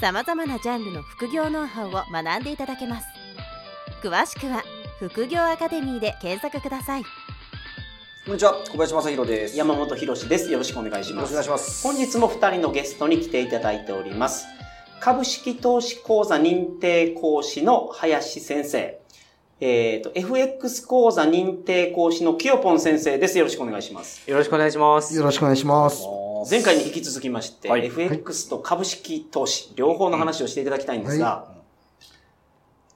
さまざまなジャンルの副業ノウハウを学んでいただけます詳しくは副業アカデミーで検索くださいこんにちは、小林正弘です。山本博です。よろしくお願いします。よろしくお願いします。本日も2人のゲストに来ていただいております。株式投資講座認定講師の林先生。えっ、と、FX 講座認定講師のキヨポン先生です。よろしくお願いします。よろしくお願いします。よろしくお願いします。前回に引き続きまして、はい。FX と株式投資、両方の話をしていただきたいんですが、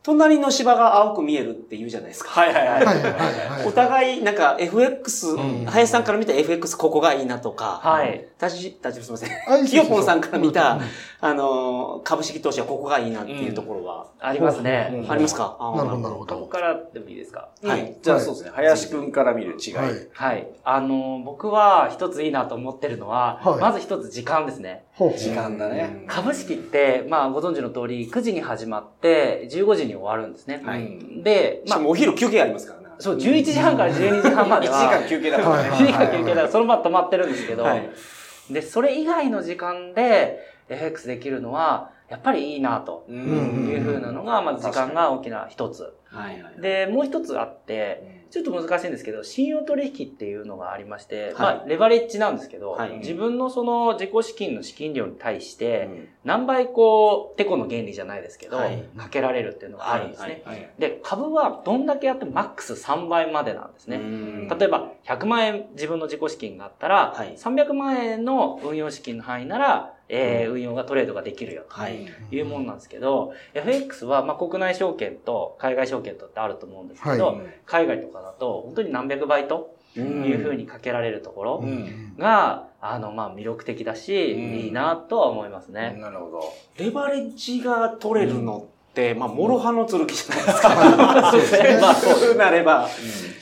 隣の芝が青く見えるって言うじゃないですか。はいはいはい。はいはいはい。お互い、なんか FX、林さんから見た FX ここがいいなとか、はい。たじ、たじすみません。キヨポンさんから見たうん、あのー、株式投資はここがいいなっていうところは、ありますね。ありますか？なるほど、なるほどこど。からでもいいですか？はい。じゃあそうですね、林くんから見る違い。はい。はい。あの、僕は一ついいなと思ってるのは、はいまず一つ時間ですね。時間だね。株式って、まあご存知の通り、9時に始まって、15時に終わるんですね。はいで、まあお昼休憩ありますからね。そう、11時半から12時半ま1で 時は、間休憩だからね。1時間休憩だからそのまま止まってるんですけど、はいで、それ以外の時間で FX できるのは、やっぱりいいなとういうふうなのが、まず時間が大きな一つ。はいはい。で、もう一つあって、ちょっと難しいんですけど、信用取引っていうのがありまして、はい。まあ、レバレッジなんですけど、はい。自分のその自己資金の資金量に対して、うん。何倍こう、テコの原理じゃないですけど、はい。かけられるっていうのがあるんですね。で、株はどんだけやってもマックス3倍までなんですね。うん。例えば、100万円自分の自己資金があったら、はい。300万円の運用資金の範囲なら、えー運用がトレードができるよと。はい。いうものなんですけど、FX はまあ国内証券と海外証券とってあると思うんですけど、は海外とかだと本当に何百倍というふうにかけられるところうん。が、あの、まあ魅力的だし、うんいいなとは思いますね。なるほど。レバレッジが取れるのって、まあ、諸刃の剣じゃないですか。そうですね まあ、そうなれば。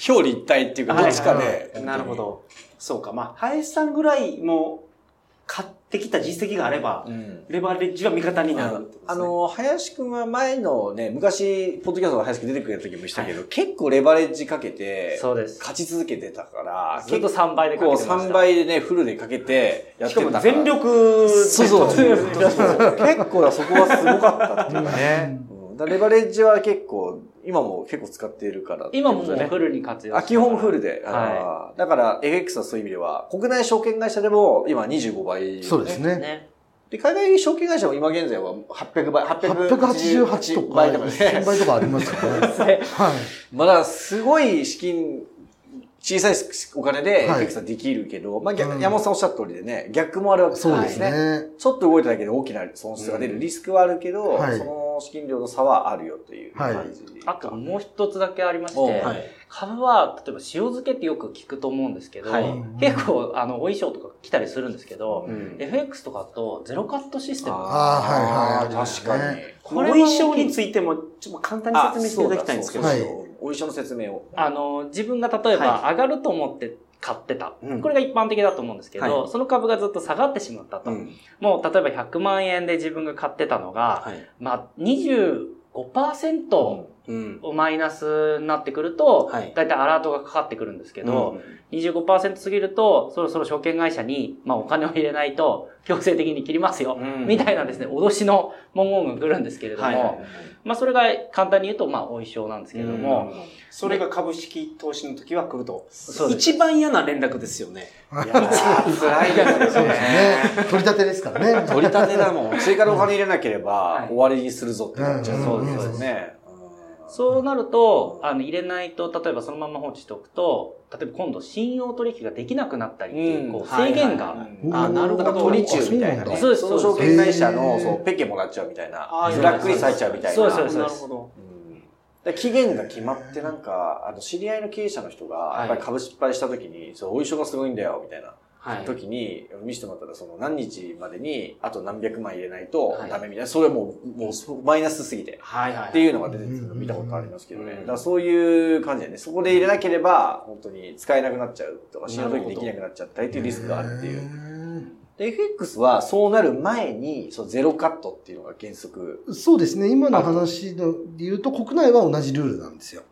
表裏一体っていうか、どっちかで。なるほ。ど。そうか。まあ、林さんぐらいも買ってきた実績があれば、うん。レバレッジは味方になるね。あの、林くんは前のね、昔、ポッドキャストの林くん出てくれた時もしたけど、結構レバレッジかけて、そうです。勝ち続けてたから、ずっと結3倍でか構けてました。3倍でね、フルでかけて、やっしてかもたから全力そうそう。で 結構そこはすごかったっていうかね。うんだレバレッジは結構、今も結構使っているからっていう今もフルに活用あ、基本フルで。はあーだから、FX はそういう意味では、国内証券会社でも今25倍、そうですい。ね。ね。で、海外証券会社も今現在は800倍、888とか、倍とかね。1000倍とかありますよね。はい。まだすごい資金、小さいお金ではい FX はできるけど、まあ逆、うん山本さんおっしゃった通りでね、逆もあるわけそうです。ね。ちょっと動いただけで大きな損失が出るリスクはあるけど、はいその資金量の差はあるよというはい感じ。あともう一つだけありまして、おはい。株は、例えば塩漬けってよく聞くと思うんですけど、はい結構、あの、お衣装とか着たりするんですけど、うん FX とかだとゼロカットシステム。あーはいはい確かに。これお衣装についても、ちょっと簡単に説明していただきたいんですけど。お衣装の説明を。あの、自分が例えばは上がると思って買ってた。うんこれが一般的だと思うんですけど、はいその株がずっと下がってしまったと。うんもう例えば100万円で自分が買ってたのが、はい。まあ25%うん。マイナスになってくると、はいだいたいアラートがかかってくるんですけど、うん25%過ぎると、そろそろ証券会社に、まあお金を入れないと、強制的に切りますよ、うんみたいなですね、脅しの文言が来るんですけれども、はいはいはいまあそれが簡単に言うと、まあお衣装なんですけれども、それが株式投資の時は来ると。そうです一番嫌な連絡ですよね。いやー、辛いですよそうですね。取り立てですからね。取り立てだもん。追加でお金入れなければはい終わりにするぞってなっちゃう。うんそうですそうですね。そうなると、あの、入れないと、例えばそのまま放置しておくと、例えば今度信用取引ができなくなったりっていう、うんこう制限が、あなるほど取り中みたいなね。そうですその証券会社の、そう、ペケもらっちゃうみたいなあー。ブラックリスト入っちゃうみたいな。そうですそうですなるほど。うんで期限が決まってなんか、あの、知り合いの経営者の人が、やっぱり株失敗した時に、そう、お衣装がすごいんだよ、みたいな。はい。時に見せてもらったら、その何日までにあと何百万入れないとはいダメみたいな、それはもう、もうマイナスすぎて。はいはい。っていうのが出てるのを見たことありますけどね。うんだからそういう感じでね、そこで入れなければ、本当に使えなくなっちゃうとか、死ぬ時にできなくなっちゃったりっていうリスクがあるっていう。で、FX はそうなる前に、そのゼロカットっていうのが原則。そうですね。今の話ので言うと、国内は同じルールなんですよ。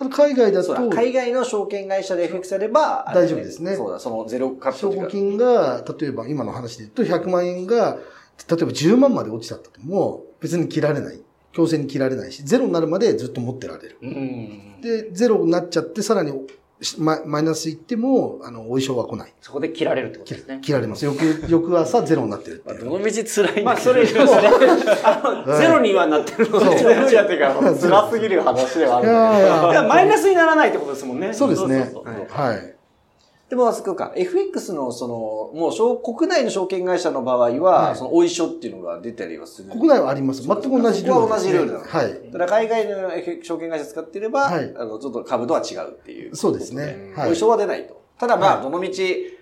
ただ海外だと、海外の証券会社で FX やれば、大丈夫ですねそうだ、そのゼロカット証拠金が、例えば今の話で言うと、100万円が、例えば10万まで落ちちゃったとも、別に切られない。強制に切られないし、ゼロになるまでずっと持ってられる。うん。で、ゼロになっちゃって、さらにママイナスいっても、あの、お衣装は来ない。そこで切られるってことですね。切られます。翌、翌朝ゼロになってるってまあ、いう。どの道辛いんだけど。まあ、それ、ね。あの、ゼロにはなってるのゼロやってから、辛すぎる話ではあいるんだけど。やいやいやマイナスにならないってことですもんね。そうですねそうそうそうはい。でも、あそこか、FX の、その、もう証、国内の証券会社の場合は、はい。その、お衣装っていうのが出たりはする。国内はあります。全く同じルール。ね。そこは同じルールなの。はい。ただ海外の証券会社使ってれば、はい。あの、ちょっと株とは違うっていう。そうですね。おはい。衣装は出ないと。ただまあ、はい。どの道、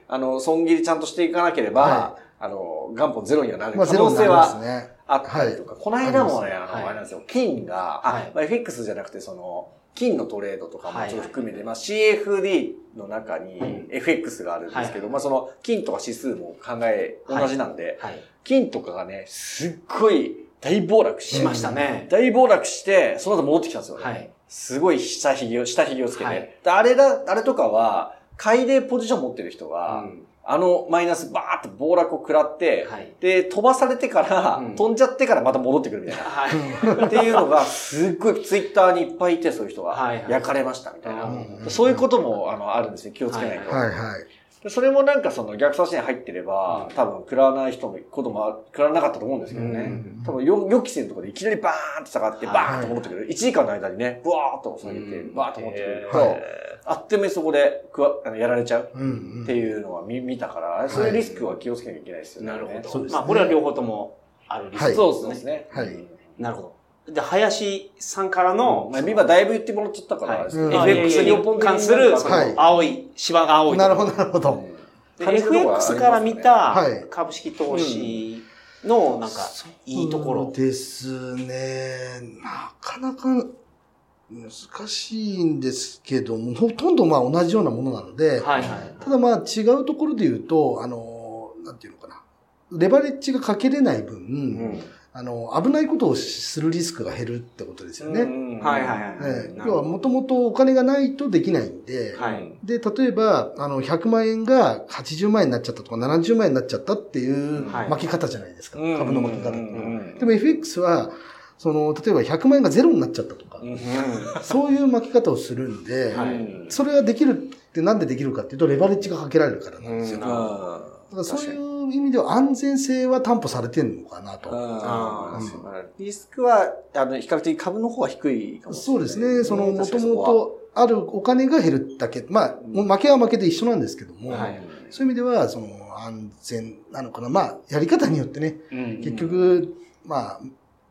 あの、損切りちゃんとしていかなければ、はあの、元本ゼロにはなる。まあ、可能性はすね。あったりとか、この間もね、あの、はい。あれなんですよ、金が、あ、はい。まあ、FX じゃなくて、その、金のトレードとかもはいちょっと含めて、まあ CFD の中に FX があるんですけど、はいまあその金とか指数も考え同じなんで、はい。金とかがね、すっごい大暴落ししましたね。大暴落して、その後戻ってきたんですよね。はい。すごい下髭を、下髭をつけて。はいであれだ、あれとかは、買いでポジション持ってる人が、うんあのマイナスバーって暴落を食らって、はいで、飛ばされてから、うん飛んじゃってからまた戻ってくるみたいな。はい。っていうのが、すっごいツイッターにいっぱいいて、そういう人が、はいはい焼かれましたみたいな。うんそういうことも、あの、あるんですね。気をつけないと。はいはい。でそれもなんかその逆差しに入ってれば、うん多分食らわない人も、こともあ食らわなかったと思うんですけどね。うん多分よ予期せぬところでいきなりバーンって下がって、はいバーンと戻ってくる。1時間の間にね、ブワーっと下げて、うんバーッと戻ってくるへと、ーあっという間にそこで食わあのやられちゃうっていうのは見見たから、そういうリスクは気をつけなきゃいけないですよね。なるほど。そうですねまあ、これは両方ともあるリスクはいそうですね。はいうんなるほど。で、林さんからの、まあ、今だいぶ言ってもらっちゃったから、FX に関する、青い、芝が青い。なるほど、なるほど。FX ねから見たはい株式投資の、なんか、いいところそう。ですね。なかなか難しいんですけども、ほとんどまあ同じようなものなので、はいはい。ただまあ違うところで言うと、あの、なんていうのかな。レバレッジがかけれない分、うんあの、危ないことをするリスクが減るってことですよね。うんはいはいはい。要はもともとお金がないとできないんで、はい。で、例えば、あの、100万円が80万円になっちゃったとか70万円になっちゃったっていうはい。巻き方じゃないですか。うん株の巻き方でも FX は、その、例えば100万円がゼロになっちゃったとか、うんそういう巻き方をするんで、はい。それができるってなんでできるかっていうと、レバレッジがかけられるからなんですよ。うん。だからそういう意味では安全性は担保されてるのかなと。リスクは、あの、比較的株の方が低いかもしれそない。うですね。その、もともとあるお金が減るだけ。まあ、もう負けは負けで一緒なんですけども、はいそういう意味では、その、安全なのかな。まあ、やり方によってね、うん結局、まあ、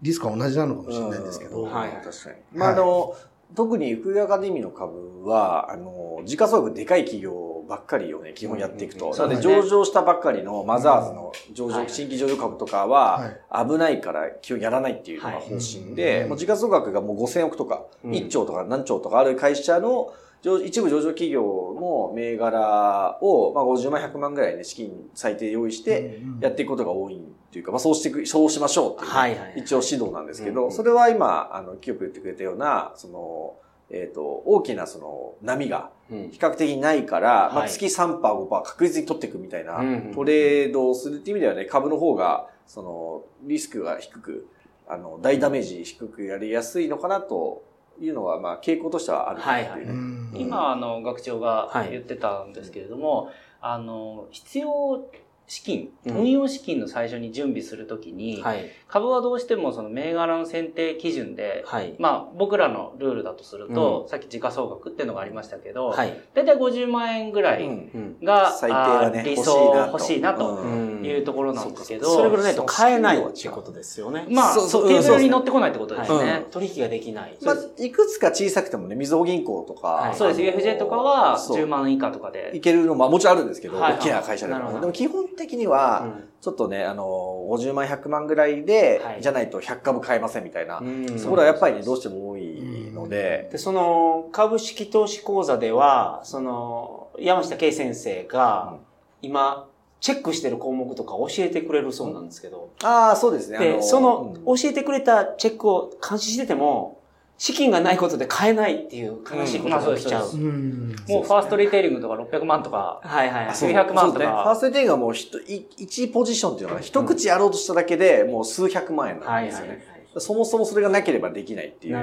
リスクは同じなのかもしれないんですけど、うんはい確かに。まあ、あの、特に福井アカデミーの株は、あの、時価総額でかい企業ばっかりをね、基本やっていくと。うんなので、上場したばっかりのマザーズの上場、はい。新規上場株とかはは、危ないから基本やらないっていうのが方針で、はい。もう時価総額がもう5000億とか、うん。1兆とか何兆とかある会社の、上一部上場企業の銘柄を、まあ、50万、100万ぐらいね、資金最低用意して、やっていくことが多いっていうか、まあ、そうしていく、そうしましょうっていう。一応指導なんですけど、うん。それは今、あの、清く言ってくれたような、その、えっ、と、大きなその波がうん。比較的ないから、まあ、はい月3%、5%確実に取っていくみたいなうんトレードをするっていう意味ではね、株の方が、その、リスクが低く、あの、大ダメージ低くやりやすいのかなというのは、まあ、傾向としてはあるっていう。ね。はいはい。うん。今、あの、学長がはい。言ってたんですけれども、あの、必要資金、うん。運用資金の最初に準備するときに、はい。株はどうしてもその銘柄の選定基準で、はい。まあ僕らのルールだとすると、さっき時価総額っていうのがありましたけど、はい。だいたい50万円ぐらいうんうん。が、最低はね理欲しい想なと欲しいなとうんいうところなんですけど、それぐらいないと買えないっていうことですよね。まあ、そうそうテーブルに乗ってこないってことですはいね。取引ができない。まあ、いくつか小さくてもね、みずほ銀行とか、はいそうです。UFJ とかはそう10万以下とかでい。けるの、まあもちろんあるんですけど、大きな会社でも。なるほどでも基本的にうは、んちょっとね、あの、50万、100万ぐらいで、はい。じゃないと100株買えませんみたいな、うん。そこらはやっぱりね、どうしても多いので、で、その、株式投資講座では、その、山下圭先生が、今、チェックしてる項目とか教えてくれるそうなんですけど、ああ、そうですね。あで、その、うん。教えてくれたチェックを監視してても、資金がないことで買えないっていう悲しいことが起きちゃう。うんうん。もうファーストリテイリングとか600万とか、はいはいはい。数百万とそうね。ファーか、ストテイングはもうひとい1ポジションっていうのが、一口やろうとしただけでもう数百万円なはいはいはんですよね。そもそもそれがなければできないってい。いう。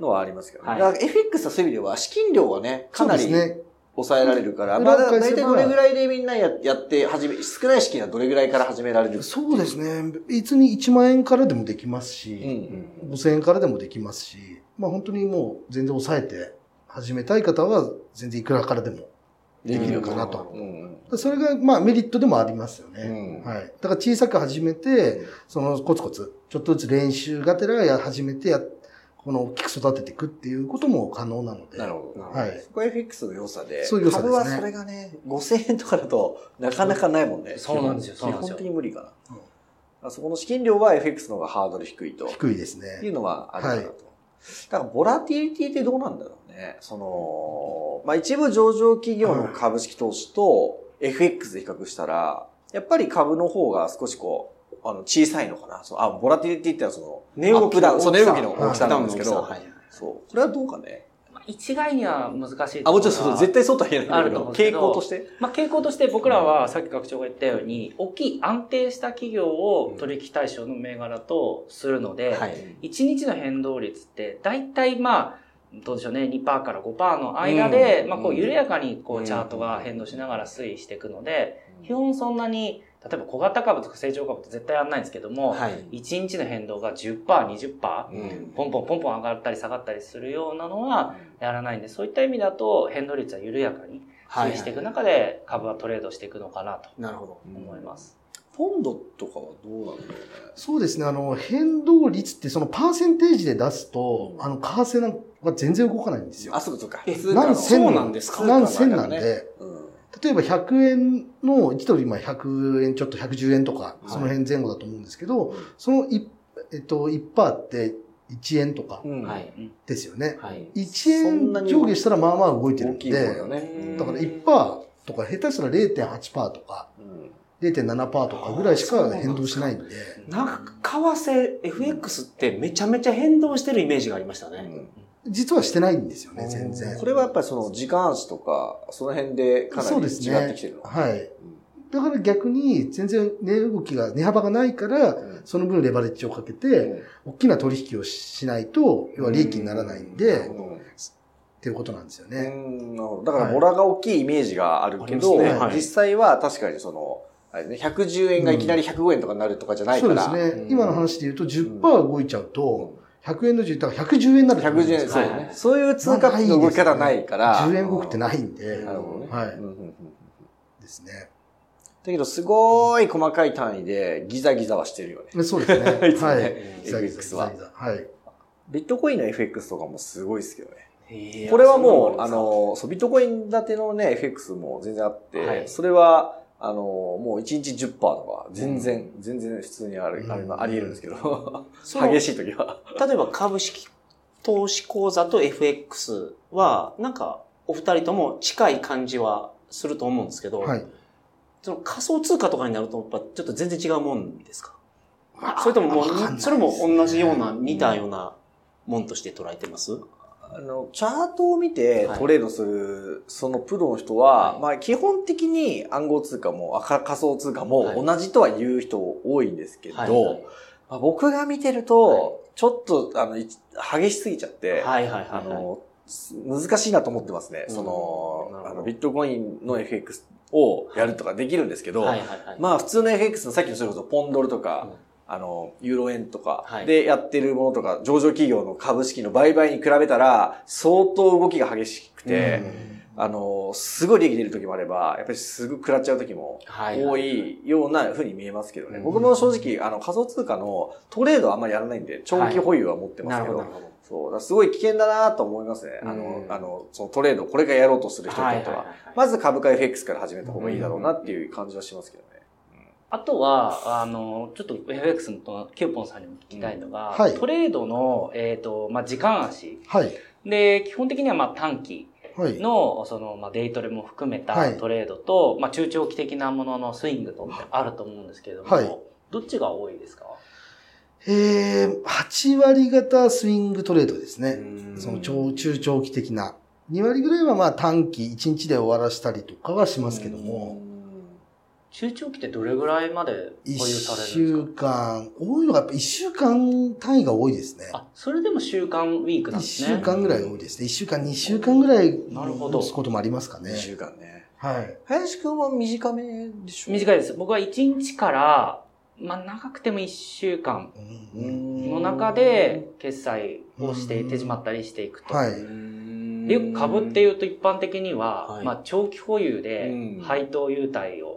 のはありますけどね。はいだから FX はそういう意味では資金量はね、かなりそうですね。抑えられるから、うんまあ、だ裏を返せばいたいどれぐらいでみんなややって始め、少ない資金はどれぐらいから始められるそうですね。別に1万円からでもできますうんし、うん。5000円からでもできますし、まあ本当にもう全然抑えて始めたい方は全然いくらからでもできるかなと。うんうん。それがまあメリットでもありますよね。うんはい。だから小さく始めて、そのコツコツ、ちょっとずつ練習がてらや始めてや、この大きく育てていくっていうことも可能なので。なるほど。はいそこは FX の良さで、そういう良さですね株はそれがね、5000円とかだとなかなかないもんね。そうなんですよ基そうなんですよ本的に無理かな。うんあそこの資金量は FX の方がハードル低いと。低いですっていね。うのはあるかなと。だから、ボラティリティってどうなんだろうね。その、まあ、一部上場企業の株式投資と FX で比較したら、やっぱり株の方が少しこう、あの、小さいのかな？そうあ、ボラティリティってのはその、値動きアップダウン、そう、値動きの大きさ大きさなんですけど、そう。これはどうかね？まあ一概には難しいあ、もちろんそう、絶対。対そうとは言えないんだけあるとど、傾向として？まあ傾向として僕らはさっき学長が言ったように、大きい安定した企業を取引対象の銘柄とするので、はい。1日の変動率って大体まあ、どうでしょうね、2%から5%の間で、うんまあこう緩やかにこううんチャートが変動しながら推移していくので、基本そんなに、例えば小型株とか成長株って絶対やんないんですけども、はい。1日の変動が10%、20%、うんポンポンポンポン上がったり下がったりするようなのはやらないんで、そういった意味だと変動率は緩やかに推移していく中で株はトレードしていくのかなとなるほど。思います。ポンドとかはどうなんだろうね？そうですね。あの、変動率ってそのパーセンテージで出すと、あの、為替なんかは全然動かないんですよあ、。そうかそうか。何千そうなんですか？何千なんで、うん。例えば100円の、1ドル今100円ちょっと110円とか、いその辺前後だと思うんですけど、その1、えっと、1%って1円とかうん。はい。ですよね。はい。1そんなに円上下したらまあまあ動いてるんで、ね。だから1%とか下手したら0.8%とかうん0.7%とかぐらいしか変動しないんで、なんか、為替、FX ってめちゃめちゃ変動してるイメージがありましたね。実はしてないんですよね、全然。これはやっぱりその時間足とか、その辺でかなり違ってきてるの。はい。だから逆に全然値動きが、値幅がないから、ん。その分レバレッジをかけうて、ん。大きな取引をしないと、要は利益にならないんで、っうん。ていうことなんですようね。だから、ボラが大きいイメージがあるけど、はい。実際は確かにその、あれね、110円がいきなり105円とかになるとかじゃないそから。うですね。うん。今の話で言うと10%動いちゃうと、100円の10、だから110円になると思うん110円、ですよそうはいね。そういう通貨の動き方ないから。10円動くってないんで、なるほどね。はいうんうんうんですね。だけど、すごい細かい単位でギザギザはしてるよね。そうですね。ねはい。ギザギザはい。ビットコインの FX とかもすごいですけどね。これはもう、あ、その、そう、ビットコイン建てのね、FX も全然あって、はいそれは、あの、もう1日10%とか、全然、全然普通にある、うん。あり得るんですけど、激しい時は。例えば株式投資口座と FX は、なんか、お二人とも近い感じはすると思うんですけど、はい。その仮想通貨とかになると、やっぱちょっと全然違うもんですか？それとももう、わかんないですそれも同じような、似たようなもんとして捉えてます？あの、チャートを見てはい。トレードする、そのプロの人は、はい。まあ基本的に暗号通貨も仮想通貨もはい。同じとは言う人多いんですけど、はい。はいまあ、僕が見てると、ちょっと、あの、い激しすぎちゃって、はいはいあはいはい。の、難しいなと思ってますね。うん。そのあの、ビットコインの FX をやるとかできるんですけど、はいはいはい。まあ普通の FX のさっきのそれこそポンドルとか、あの、ユーロ円とかはいでやってるものとか、上場企業の株式の売買に比べたら、相当動きが激しくて、あの、すごい利益出る時もあれば、やっぱりすぐ食らっちゃう時もはい多いような風に見えますけどね。うん僕も正直、あの、仮想通貨のトレードはあんまりやらないんで、長期保有は持ってますけど、なるほど。そう、すごい危険だなと思いますね。あのう、んあの、そのトレード、これからやろうとする人にとっては。まず株価 FX から始めた方がいいだろうなっていう感じはしますけどね。あとは、あの、ちょっと FX のキューポンさんにも聞きたいのが、うんはいトレードの、えっ、と、まあ、時間足。はい。で、基本的にはまあ短期はい。の、その、まあ、デイトレも含めはいたトレードと、まあ、中長期的なもののスイングとあると思うんですけれども、はいどっちが多いですか？えー、8割型スイングトレードですね。うんその長、中長期的な。2割ぐらいはまあ短期1日で終わらしたりとかはしますけども、中長期ってどれぐらいまで保有1されるんですか？週間、多いのがやっぱ1週間単位が多いですね。あ、それでも週間ウィークなん1ですね。週間ぐらい多いですね。1週間、2週間ぐらいなるほど持つこともありますかね2。週間ね。はい。林くんは短めでしょ？短いです。僕は1日から、まあ、長くても1週間うんの中で決済をしてうん手締まったりしていくと。はい。で、よく株っていうと一般的には、はいまあ、長期保有でうん配当優待を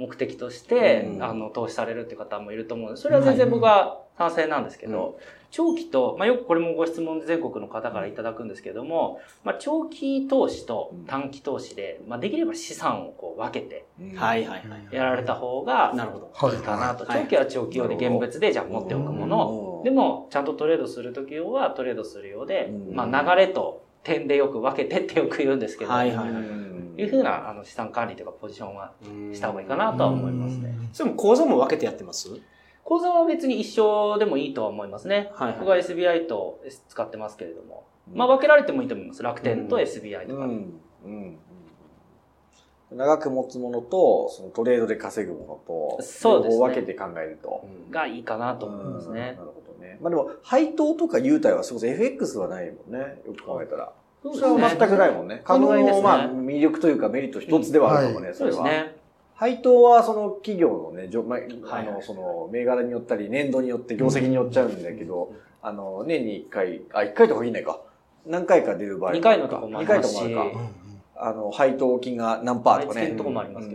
目的として、うん。あの、投資されるっていう方もいると思う。ので、それは全然僕は賛成なんですけど、長期と、まあ、よくこれもご質問で全国の方からいただくんですけども、まあ、長期投資と短期投資で、まあ、できれば資産をこう分けてはいはいはい。やられた方がなるほど。はいいいかなと。はい。長期は長期用で現物でじゃあ持っておくもの。でも、ちゃんとトレードするとき用はトレードするようで、うん。まあ、流れと点でよく分けてってよく言うんですけど、はいはいいうふうなあの資産管理というかポジションはした方がいいかなとは思いますね。それも口座も分けてやってます？口座は別に一緒でもいいとは思いますね。はいはい僕は SBI と使ってますけれども。まあ分けられてもいいと思います。楽天と SBI とか。うん。うん。長く持つものと、そのトレードで稼ぐものと、そうですね分けて考えると。がいいかなと思いますねうんな。るほどね。まあでも、配当とか優待はそこそ FX はないもんね。よく考えたら。それは全くないもんね。株の、そうですね。まあ、魅力というかメリット一つではあるかもね、それは。ですね。配当はその企業のね、じょまあはい。の、その、銘柄によったり、年度によって業績によっちゃうんだけど、あの、年に1回、あ、1回とかいいないか。何回か出る場合二回のとこもあ2り回ますし。ともあるか。あの、配当金が何パーとかね。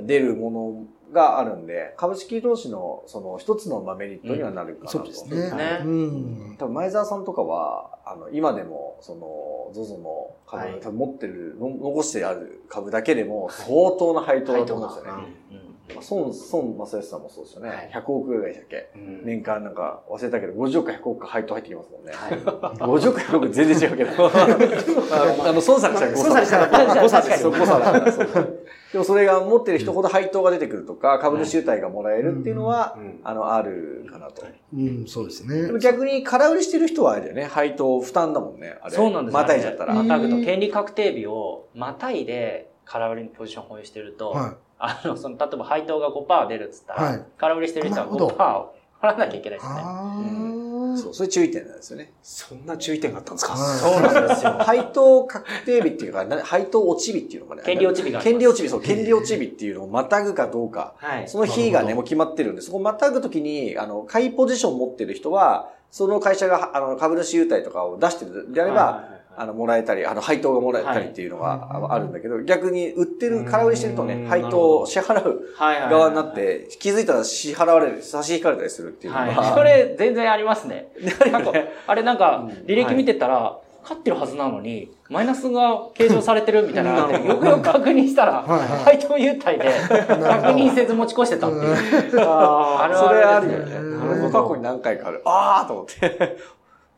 出るものがあるんで、株式投資のその一つのまあメリットにはなるかなと。そうですね。ねうん。多分前澤さんとかは、あの、今でも、その、ZOZO の株、はい多分持ってる、の残してある株だけでも相当な配当だと思うんですよね。配うんまあ孫、孫正義さんもそうですよね。はい100億ぐらいでしたっけ？うん年間なんか忘れたけど、50億か100億か配当入ってきますもんね。はい。50億100億全然違うけど。あ あの、孫さんにしたら誤差孫さんにしたら誤差ですそう誤差だでもそれが持ってる人ほど配当が出てくるとか、株主優待がもらえるっていうのは、うんあの、あるかなと。うん、そうですでもね。逆に空売りしてる人はあれだよね。配当負担だもんね。あれ。そうなんですよまたいじゃったら。またぐと権利確定日をまたいで空売りのポジションを保有してると、はあの、その、例えば配当が5%出るっつったら、はい空売りしてる人はなるほど5%を払わなきゃいけないい。ですね。そう、それ注意点なんですよね。そんな注意点があったんですか？はいそうなんですよ。配当確定日っていうか、な配当落ち日っていうのかね。権利落ち日が権利落ち日、そう、権利落ち日っていうのをまたぐかどうか。はい。その日がね、もう決まってるんで、そこまたぐときに、あの、買いポジションを持ってる人は、その会社が、あの、株主優待とかを出してるであれば、はいはいはいあの、もらえたり、あの、配当がもらえたりっていうのがああるんだけど、逆に売ってる、空売りしてるとね、うん配当を支払う側になって、気づいたら支払われる、差し引かれたりするっていうのそれ全然ありますね。なんか、あれなんか、履歴はい見てたら、勝ってるはずなのに、マイナスが計上されてるみたいなよくよく確認したら、配当優待で 確認せず持ち越してたっていう。ああるそれああるよね。過去に何回かある。あーと思って。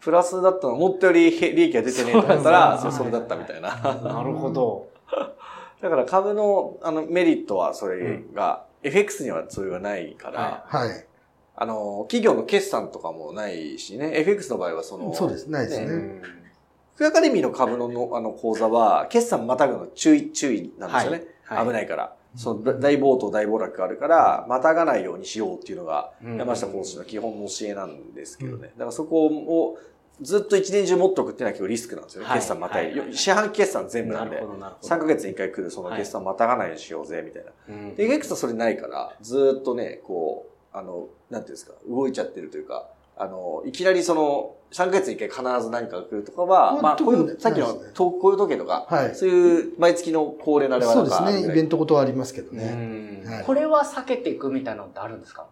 プラスだったの、思ったよりへ利益が出てねえと思ったら、そう、それだったみたいな。なるほど。だから株の、あの、メリットはそれが、FX にはそれがないから、ははい。あの、企業の決算とかもないしね、FX の場合はその、そうです、ないですねね。福アカデミーの株ののあの講座は、決算またぐの注意、注意なんですよね。はい危ないから。そのだ大暴騰大暴落があるから、またがないようにしようっていうのが、うん山下講師の基本の教えなんですけどね。だからそこをずっと一年中持っておくっていうのは結構リスクなんですよね。はい決算またい、はいはい四半期決算全部なんでなるほ。ど、なるほど。3ヶ月に1回来るその決算またがないようにしようぜ、みたいな。うんで、FX はそれないから、ずっとね、こう、あの、なんていうんですか、動いちゃってるというか、あの、いきなりその、3ヶ月に1回必ず何かが来るとかは、まあまあ、こういう、さっきのこういう時計とか、はいそういう毎月の恒例なあれはそうですね。なんかあるぐらいイベントごとはありますけどうね。んはいこれは避けていくみたいなのってあるんですか？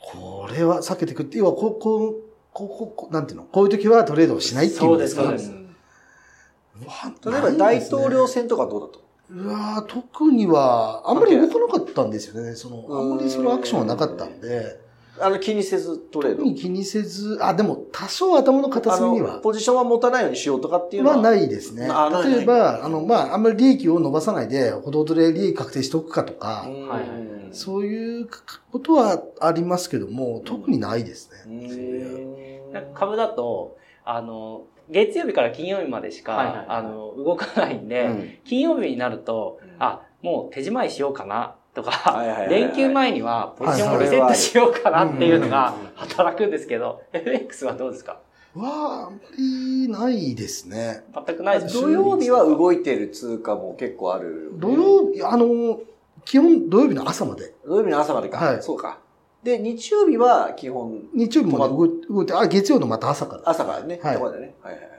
これは避けていくって、要は、こう、こう、こう、こうこう、なんていうの？こういう時はトレードをしないっていう意味ですか？そうですそうです。例えば大統領選とかどうだと？うわー特には、あんまり動かなかったんですよね。その、あんまりそのアクションはなかったんで、あの、気にせずトレード。特。に気にせず、あ、でも、多少頭の片あ隅には。の、、ポジションは持たないようにしようとかっていうのは。はないですね。例えば、あの、まあ、あんまり利益を伸ばさないで、ほどほどで利益確定しておくかとか、うん。はいそういうことはありますけども、特にないですね。株だと、あの、月曜日から金曜日までしか、あの、動かないんで、うん。金曜日になると、うん。あ、もう手仕舞いしようかな、とか、連休前にはポジションをはいリセットしようかなっていうのがうん。働くんですけど、FX はどうですか？は、あんまりないですね。全くないです土曜日は動いてる通貨も結構ある。土曜日、あの、基本土曜日の朝まで。土曜日の朝までか。はいそうか。で、日曜日は基本、日曜日まで動いて、あ、月曜のまた朝から。朝からね。はいところでね。はいはいはい。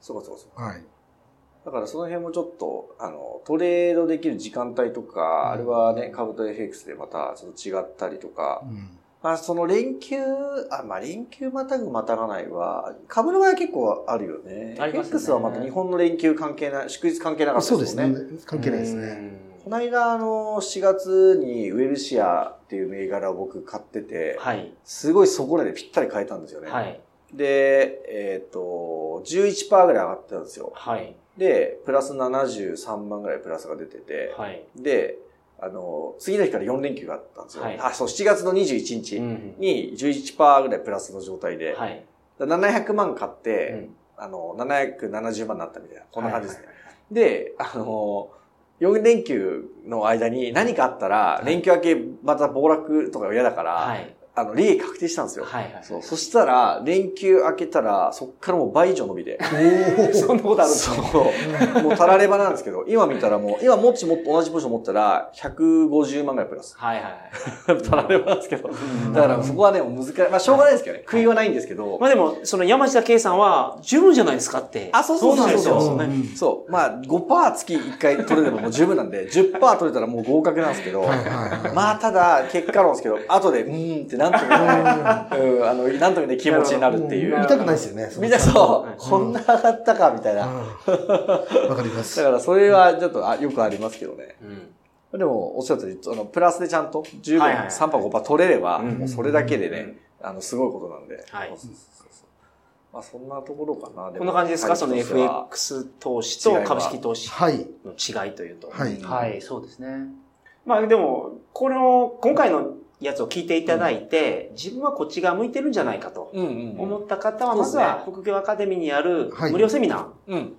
そうかそうかそうか。はい。だからその辺もちょっと、あの、トレードできる時間帯とか、あれはね、株と FX でまたちょっと違ったりとか、うんまあその連休、あ、まあ連休またぐまたがないは、株の場合は結構あるよね。ありますね FX はまた日本の連休関係ない、祝日関係なかったそうですねもんね。。関係ないですね。この間、あの、4月にウェルシアっていう銘柄を僕買ってて、はい。すごい底値でぴったり買えたんですよね。はい。で、えっ、と、11%ぐらい上がってたんですよ。はい。で、プラス73万ぐらいプラスが出てて、はい。で、あの、次の日から4連休があったんですよ。はいあ、そう、7月の21日うんに11%ぐらいプラスの状態で、はい。だから700万買って、うんあの、770万になったみたいな、こんな感じですね。で、あの、4連休の間に何かあったら、連休明けまた暴落とか嫌だから、はい。あの、利益確定したんですよ。はい。はい。そう。そしたら、連休明けたら、そっからもう倍以上伸びて。そんなことあるんですかそう。もうたらればなんですけど、今見たらもう、今もっちも同じポジション持ったら、150万ぐらいプラス。はいはいはい。たらればなんですけど。だからそこはね、難しい。まあ、しょうがないですけどね。悔いはないんですけど。まあでも、その山下圭さんは十分じゃないですかって。あそうそうそうなんですよ。そうねうんそう。まあ、5%月1回取れればもう十分なんで、10%取れたらもう合格なんですけど、まあ、ただ、結果論ですけど、後で、うーんってなんともうん、あの、なんとも言えない気持ちになるっていう。見たくないですよね。みんなそう、うんこんな上がったか、みたいな。うんわかります だ。から、それはちょっとあよくありますけどね。うん。でも、おっしゃったように、あの、プラスでちゃんと十分はいはい3%、5%取れれば、うんもうそれだけでね、あの、すごいことなんで。はいまあ、そんなところかな。こんな感じですか？その FX 投資と株式投資はい。の違いというと。はいはい、そうですね。まあでも、この、今回のやつを聞いていただいて、自分はこっち側向いてるんじゃないかと思った方は、まずは副業アカデミーにあるはい。無料セミナー、うん。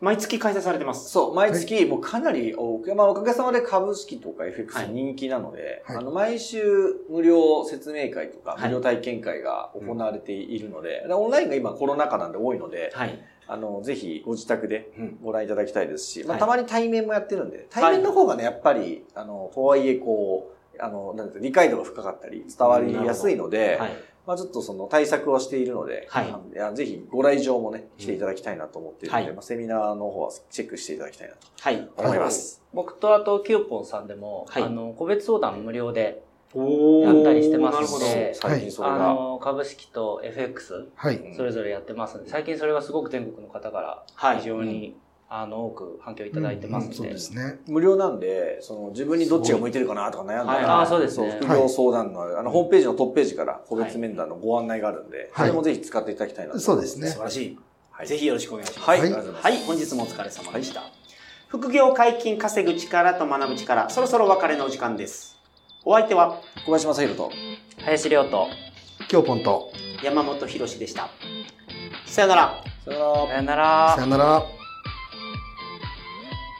毎月開催されてます。そう、毎月、もうかなりお、まあ、おかげさまで株式とか FX はい。人気なので、はい。あの、毎週無料説明会とか、はい。無料体験会が行われているので、でオンラインが今コロナ禍なんで多いので、はい。あの、ぜひご自宅でうん。ご覧いただきたいですし、まあ、はい。たまに対面もやってるんで、対面の方がね、やっぱり、あの、とはいえこう、あの、なんていうか理解度が深かったり、伝わりやすいので、はい。まあちょっとその対策をしているので、はい。ぜひご来場もね、来ていただきたいなと思っているので、はい。まあセミナーの方はチェックしていただきたいなとはい。思います。僕とあとキューポンさんでも、はい。あの、個別相談無料で、おやったりしてますなるほど。で最近それが、あの、株式と FX、はい。それぞれやってますんで、最近それがすごく全国の方からはい。非常に、あの、多く反響いただいてますうんそうんで。ですね。無料なんで、その自分にどっちが向いてるかなとか悩んだはいら、あそうですね副業相談の、あの、ホームページのトップページから個別面談のご案内があるんで、はいそれもぜひ使っていただきたいなとそうですね素晴らしい。はいぜひよろしくお願いします。はい、はい本日もお疲れ様でした。副業解禁稼ぐ力と学ぶ力、そろそろお別れのお時間です。お相手は小林正宏と、林亮と、今日ポンと、山本博史でした。さよなら。さよならさよならさよなら。